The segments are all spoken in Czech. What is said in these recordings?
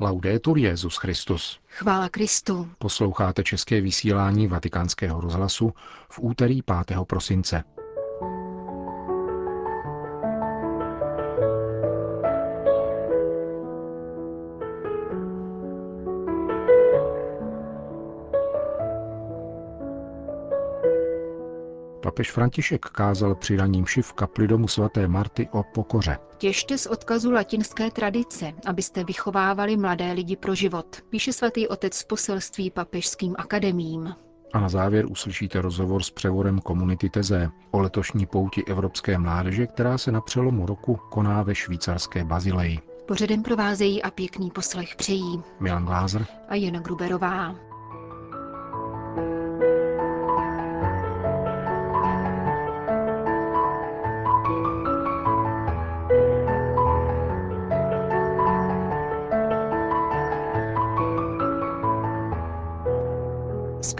Laudetur Jezus Christus. Chvála Kristu. Posloucháte české vysílání Vatikánského rozhlasu v úterý 5. prosince. Papež František kázal při raním v kapli domu svaté Marty o pokoře. Těžte z odkazu latinské tradice, abyste vychovávali mladé lidi pro život, píše svatý otec v poselství papežským akademím. A na závěr uslyšíte rozhovor s převodem komunity Teze o letošní pouti evropské mládeže, která se na přelomu roku koná ve švýcarské Bazileji. Pořadem provázejí a pěkný poslech přejí Milan Glázer a Jana Gruberová.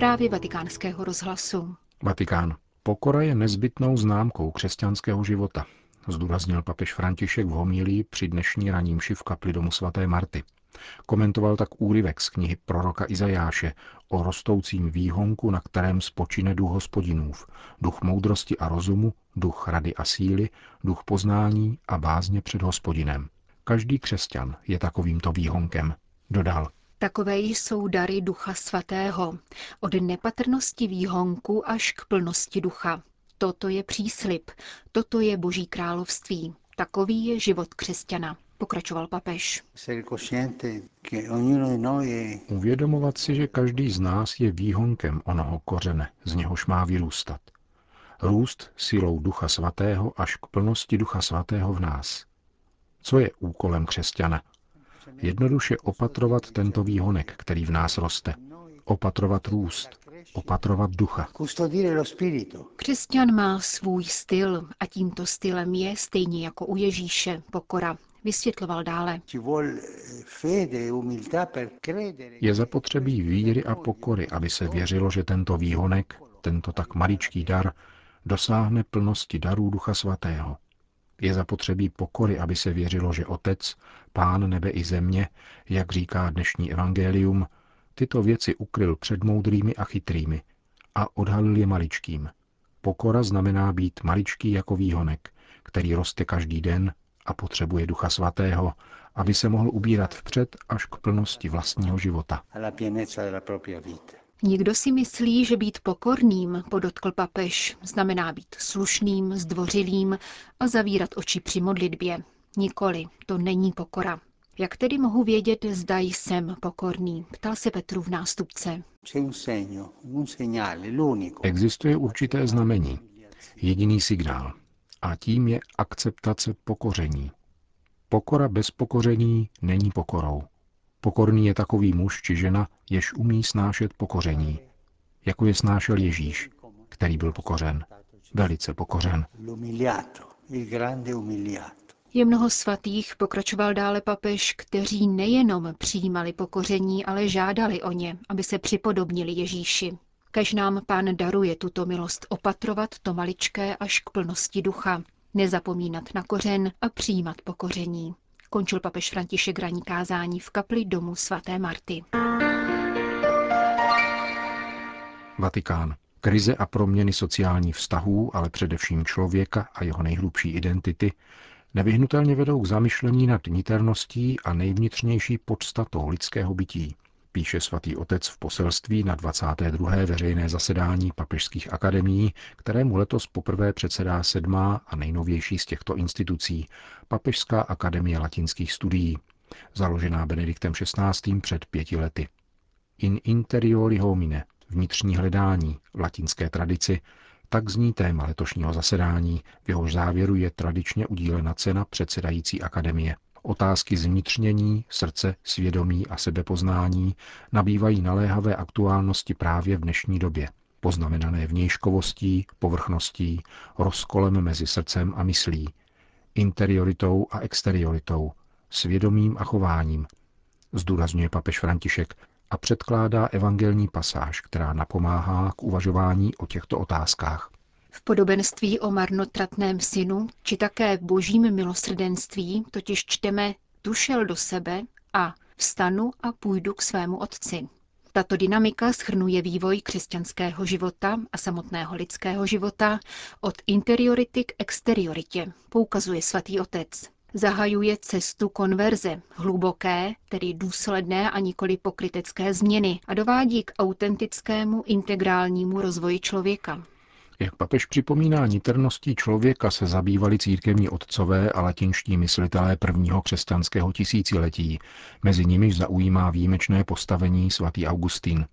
Zprávy vatikánského rozhlasu. Vatikán. Pokora je nezbytnou známkou křesťanského života, zdůraznil papež František v homílii při dnešní ranímši v kapli domu svaté Marty. Komentoval tak úryvek z knihy proroka Izajáše o rostoucím výhonku, na kterém spočine duch hospodinův, duch moudrosti a rozumu, duch rady a síly, duch poznání a bázně před hospodinem. Každý křesťan je takovýmto výhonkem, dodal. Takové jsou dary Ducha Svatého, od nepatrnosti výhonku až k plnosti ducha. Toto je příslip, toto je Boží království, takový je život křesťana, pokračoval papež. Uvědomovat si, že každý z nás je výhonkem onoho kořene, z něhož má vyrůstat. Růst silou Ducha Svatého až k plnosti Ducha Svatého v nás. Co je úkolem křesťana? Jednoduše opatrovat tento výhonek, který v nás roste. Opatrovat růst, opatrovat ducha. Křesťan má svůj styl a tímto stylem je, stejně jako u Ježíše, pokora. Vysvětloval dále. Je zapotřebí víry a pokory, aby se věřilo, že tento výhonek, tento tak maličký dar, dosáhne plnosti darů Ducha Svatého. Je zapotřebí pokory, aby se věřilo, že Otec, Pán nebe i země, jak říká dnešní evangelium, tyto věci ukryl před moudrými a chytrými a odhalil je maličkým. Pokora znamená být maličký jako výhonek, který roste každý den a potřebuje Ducha Svatého, aby se mohl ubírat vpřed až k plnosti vlastního života. Nikdo si myslí, že být pokorným, podotkl papež, znamená být slušným, zdvořilým a zavírat oči při modlitbě. Nikoli, to není pokora. Jak tedy mohu vědět, zda jsem pokorný? Ptal se Petru v nástupce. Existuje určité znamení, jediný signál. A tím je akceptace pokoření. Pokora bez pokoření není pokorou. Pokorný je takový muž či žena, jež umí snášet pokoření, jako je snášel Ježíš, který byl pokořen, velice pokořen. Je mnoho svatých, pokračoval dále papež, kteří nejenom přijímali pokoření, ale žádali o ně, aby se připodobnili Ježíši. Kež nám pán daruje tuto milost opatrovat to maličké až k plnosti ducha, nezapomínat na kořen a přijímat pokoření končil papež František ranní kázání v kapli domu svaté Marty. Vatikán. Krize a proměny sociálních vztahů, ale především člověka a jeho nejhlubší identity, nevyhnutelně vedou k zamyšlení nad niterností a nejvnitřnější podstatou lidského bytí – píše svatý otec v poselství na 22. veřejné zasedání papežských akademií, kterému letos poprvé předsedá sedmá a nejnovější z těchto institucí, Papežská akademie latinských studií, založená Benediktem XVI. před pěti lety. In interiori homine, vnitřní hledání v latinské tradici, tak zní téma letošního zasedání, v jehož závěru je tradičně udílena cena předsedající akademie – Otázky zvnitřnění, srdce, svědomí a sebepoznání nabývají naléhavé aktuálnosti právě v dnešní době, poznamenané vnějškovostí, povrchností, rozkolem mezi srdcem a myslí, interioritou a exterioritou, svědomím a chováním, zdůrazňuje papež František a předkládá evangelní pasáž, která napomáhá k uvažování o těchto otázkách. V podobenství o marnotratném synu, či také v božím milosrdenství, totiž čteme, tu šel do sebe a vstanu a půjdu k svému otci. Tato dynamika schrnuje vývoj křesťanského života a samotného lidského života od interiority k exterioritě, poukazuje svatý otec. Zahajuje cestu konverze, hluboké, tedy důsledné a nikoli pokrytecké změny a dovádí k autentickému integrálnímu rozvoji člověka. Jak papež připomíná niterností člověka se zabývali církevní otcové a latinští myslitelé prvního křesťanského tisíciletí. Mezi nimi zaujímá výjimečné postavení svatý Augustín.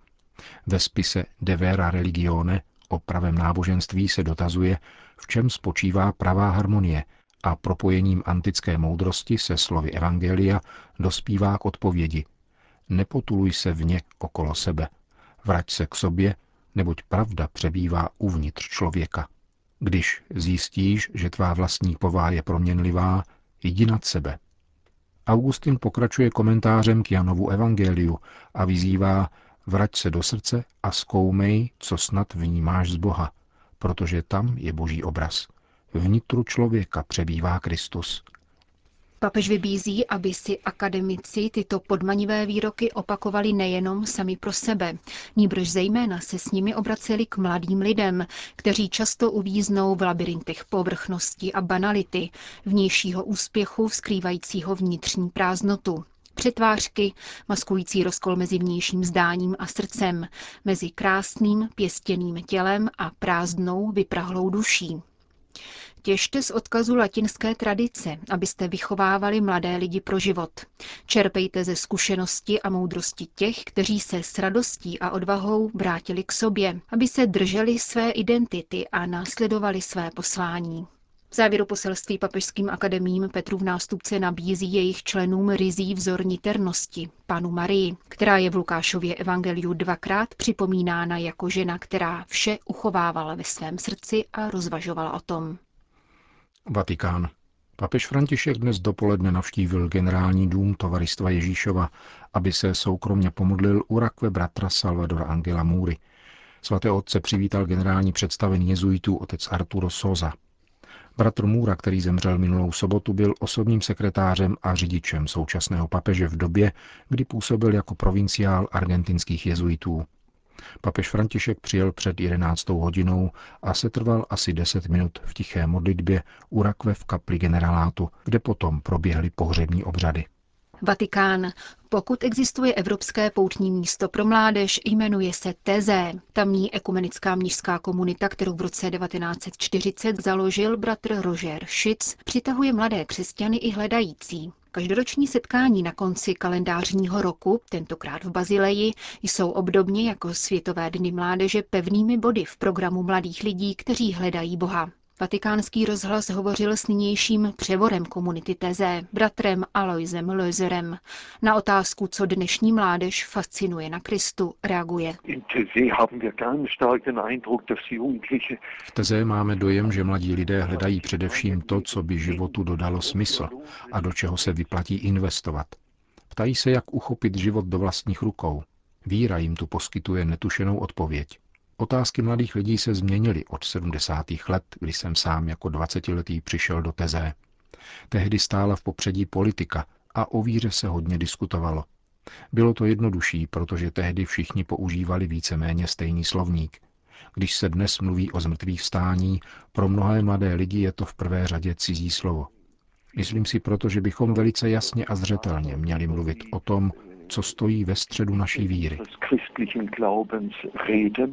Ve spise De Vera Religione o pravém náboženství se dotazuje, v čem spočívá pravá harmonie a propojením antické moudrosti se slovy Evangelia dospívá k odpovědi. Nepotuluj se vně okolo sebe. Vrať se k sobě neboť pravda přebývá uvnitř člověka. Když zjistíš, že tvá vlastní pová je proměnlivá, jdi nad sebe. Augustin pokračuje komentářem k Janovu evangeliu a vyzývá, vrať se do srdce a zkoumej, co snad vnímáš z Boha, protože tam je boží obraz. Vnitru člověka přebývá Kristus. Papež vybízí, aby si akademici tyto podmanivé výroky opakovali nejenom sami pro sebe, níbrž zejména se s nimi obraceli k mladým lidem, kteří často uvíznou v labirintech povrchnosti a banality, vnějšího úspěchu skrývajícího vnitřní prázdnotu. Přetvářky, maskující rozkol mezi vnějším zdáním a srdcem, mezi krásným pěstěným tělem a prázdnou vyprahlou duší. Těžte z odkazu latinské tradice, abyste vychovávali mladé lidi pro život. Čerpejte ze zkušenosti a moudrosti těch, kteří se s radostí a odvahou vrátili k sobě, aby se drželi své identity a následovali své poslání. V závěru poselství papežským akademím Petru v nástupce nabízí jejich členům rizí vzor niternosti, panu Marii, která je v Lukášově evangeliu dvakrát připomínána jako žena, která vše uchovávala ve svém srdci a rozvažovala o tom. Vatikán. Papež František dnes dopoledne navštívil generální dům Tovaristva Ježíšova, aby se soukromně pomodlil u rakve bratra Salvadora Angela Můry. Svaté otce přivítal generální představený jezuitů otec Arturo Soza. Bratr Můra, který zemřel minulou sobotu, byl osobním sekretářem a řidičem současného papeže v době, kdy působil jako provinciál argentinských jezuitů. Papež František přijel před 11. hodinou a setrval asi 10 minut v tiché modlitbě u rakve v kapli generalátu, kde potom proběhly pohřební obřady. Vatikán. Pokud existuje evropské poutní místo pro mládež, jmenuje se Teze. Tamní ekumenická mnižská komunita, kterou v roce 1940 založil bratr Roger Schitz, přitahuje mladé křesťany i hledající. Každoroční setkání na konci kalendářního roku, tentokrát v Bazileji, jsou obdobně jako Světové dny mládeže pevnými body v programu mladých lidí, kteří hledají Boha. Vatikánský rozhlas hovořil s nynějším převorem komunity Teze, bratrem Aloisem Löserem. Na otázku, co dnešní mládež fascinuje na Kristu, reaguje. V Teze máme dojem, že mladí lidé hledají především to, co by životu dodalo smysl a do čeho se vyplatí investovat. Ptají se, jak uchopit život do vlastních rukou. Víra jim tu poskytuje netušenou odpověď. Otázky mladých lidí se změnily od 70. let, kdy jsem sám jako 20-letý přišel do Teze. Tehdy stála v popředí politika a o víře se hodně diskutovalo. Bylo to jednodušší, protože tehdy všichni používali víceméně stejný slovník. Když se dnes mluví o zmrtvých vstání, pro mnohé mladé lidi je to v prvé řadě cizí slovo. Myslím si proto, že bychom velice jasně a zřetelně měli mluvit o tom, co stojí ve středu naší víry.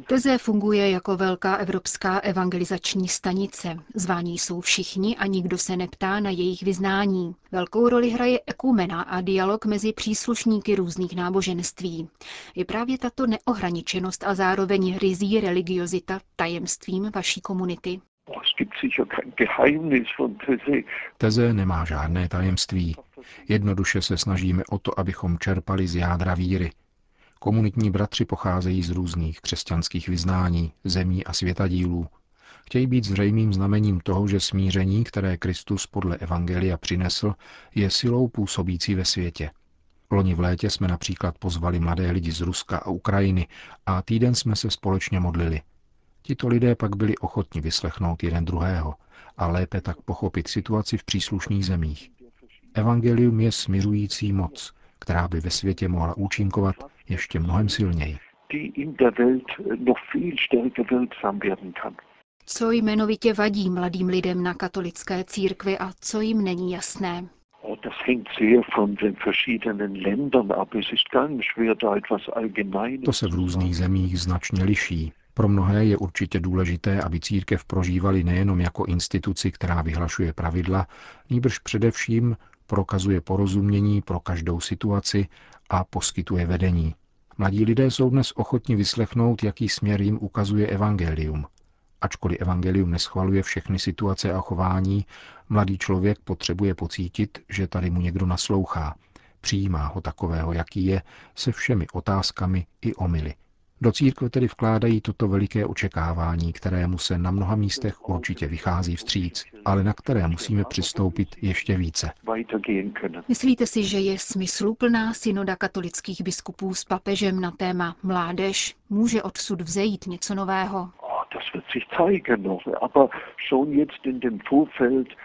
Teze funguje jako velká evropská evangelizační stanice. Zváni jsou všichni a nikdo se neptá na jejich vyznání. Velkou roli hraje ekumena a dialog mezi příslušníky různých náboženství. Je právě tato neohraničenost a zároveň rizí religiozita tajemstvím vaší komunity. Teze nemá žádné tajemství. Jednoduše se snažíme o to, abychom čerpali z jádra víry. Komunitní bratři pocházejí z různých křesťanských vyznání, zemí a světadílů. Chtějí být zřejmým znamením toho, že smíření, které Kristus podle Evangelia přinesl, je silou působící ve světě. Loni v létě jsme například pozvali mladé lidi z Ruska a Ukrajiny a týden jsme se společně modlili – Tito lidé pak byli ochotni vyslechnout jeden druhého a lépe tak pochopit situaci v příslušných zemích. Evangelium je smirující moc, která by ve světě mohla účinkovat ještě mnohem silněji. Co jmenovitě vadí mladým lidem na katolické církvi a co jim není jasné? To se v různých zemích značně liší. Pro mnohé je určitě důležité, aby církev prožívali nejenom jako instituci, která vyhlašuje pravidla, nýbrž především prokazuje porozumění pro každou situaci a poskytuje vedení. Mladí lidé jsou dnes ochotni vyslechnout, jaký směr jim ukazuje evangelium. Ačkoliv evangelium neschvaluje všechny situace a chování, mladý člověk potřebuje pocítit, že tady mu někdo naslouchá. Přijímá ho takového, jaký je, se všemi otázkami i omily. Do církve tedy vkládají toto veliké očekávání, kterému se na mnoha místech určitě vychází vstříc, ale na které musíme přistoupit ještě více. Myslíte si, že je smysluplná synoda katolických biskupů s papežem na téma mládež? Může odsud vzejít něco nového?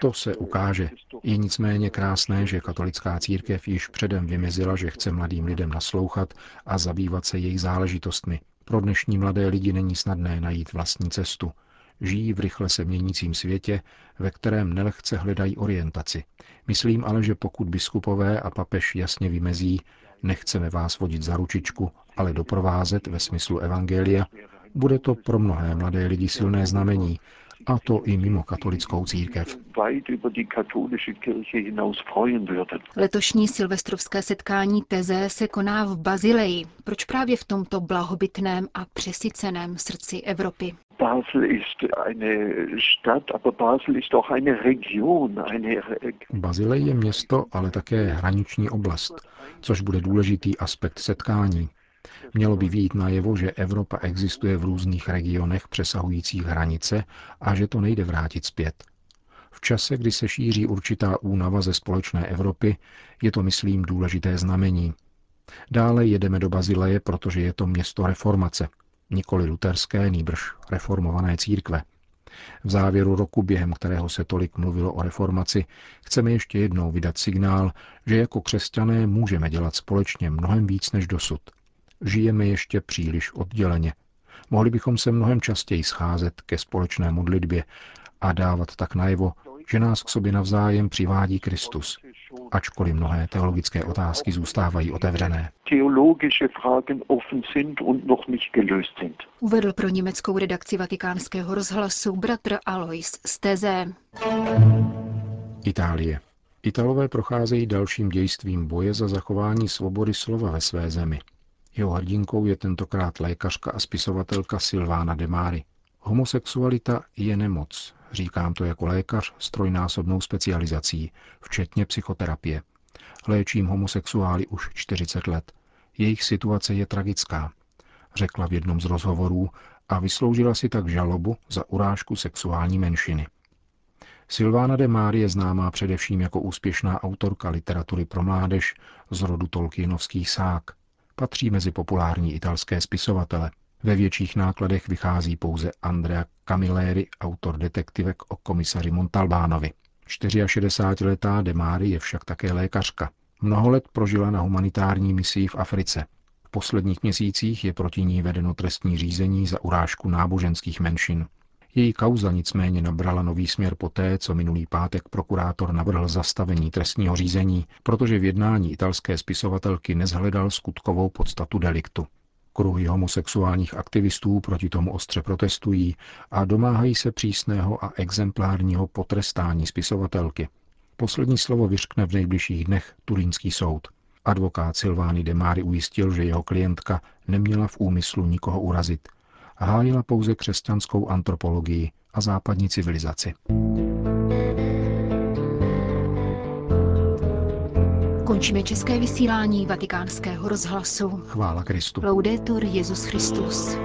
To se ukáže. Je nicméně krásné, že katolická církev již předem vymezila, že chce mladým lidem naslouchat a zabývat se jejich záležitostmi. Pro dnešní mladé lidi není snadné najít vlastní cestu. Žijí v rychle se měnícím světě, ve kterém nelehce hledají orientaci. Myslím ale, že pokud biskupové a papež jasně vymezí, nechceme vás vodit za ručičku, ale doprovázet ve smyslu evangelia, bude to pro mnohé mladé lidi silné znamení, a to i mimo katolickou církev. Letošní silvestrovské setkání Teze se koná v Bazileji. Proč právě v tomto blahobytném a přesyceném srdci Evropy? Bazilej je město, ale také hraniční oblast, což bude důležitý aspekt setkání. Mělo by výjít najevo, že Evropa existuje v různých regionech přesahujících hranice a že to nejde vrátit zpět. V čase, kdy se šíří určitá únava ze společné Evropy, je to, myslím, důležité znamení. Dále jedeme do Bazileje, protože je to město reformace, nikoli luterské, nýbrž reformované církve. V závěru roku, během kterého se tolik mluvilo o reformaci, chceme ještě jednou vydat signál, že jako křesťané můžeme dělat společně mnohem víc než dosud – žijeme ještě příliš odděleně. Mohli bychom se mnohem častěji scházet ke společné modlitbě a dávat tak najevo, že nás k sobě navzájem přivádí Kristus, ačkoliv mnohé teologické otázky zůstávají otevřené. Uvedl pro německou redakci vatikánského rozhlasu bratr Alois Steze. Itálie. Italové procházejí dalším dějstvím boje za zachování svobody slova ve své zemi. Jeho hrdinkou je tentokrát lékařka a spisovatelka Silvána de Mari. Homosexualita je nemoc, říkám to jako lékař s trojnásobnou specializací, včetně psychoterapie. Léčím homosexuály už 40 let. Jejich situace je tragická, řekla v jednom z rozhovorů a vysloužila si tak žalobu za urážku sexuální menšiny. Silvána de Mári je známá především jako úspěšná autorka literatury pro mládež z rodu Tolkienovských sák. Patří mezi populární italské spisovatele. Ve větších nákladech vychází pouze Andrea Camilleri, autor detektivek o komisaři Montalbánovi. 64-letá De Mari je však také lékařka. Mnoho let prožila na humanitární misii v Africe. V posledních měsících je proti ní vedeno trestní řízení za urážku náboženských menšin. Její kauza nicméně nabrala nový směr poté, co minulý pátek prokurátor navrhl zastavení trestního řízení, protože v jednání italské spisovatelky nezhledal skutkovou podstatu deliktu. Kruhy homosexuálních aktivistů proti tomu ostře protestují a domáhají se přísného a exemplárního potrestání spisovatelky. Poslední slovo vyřkne v nejbližších dnech Turínský soud. Advokát Silvány de Mari ujistil, že jeho klientka neměla v úmyslu nikoho urazit – hájila pouze křesťanskou antropologii a západní civilizaci. Končíme české vysílání vatikánského rozhlasu. Chvála Kristu. Laudetur Jezus Christus.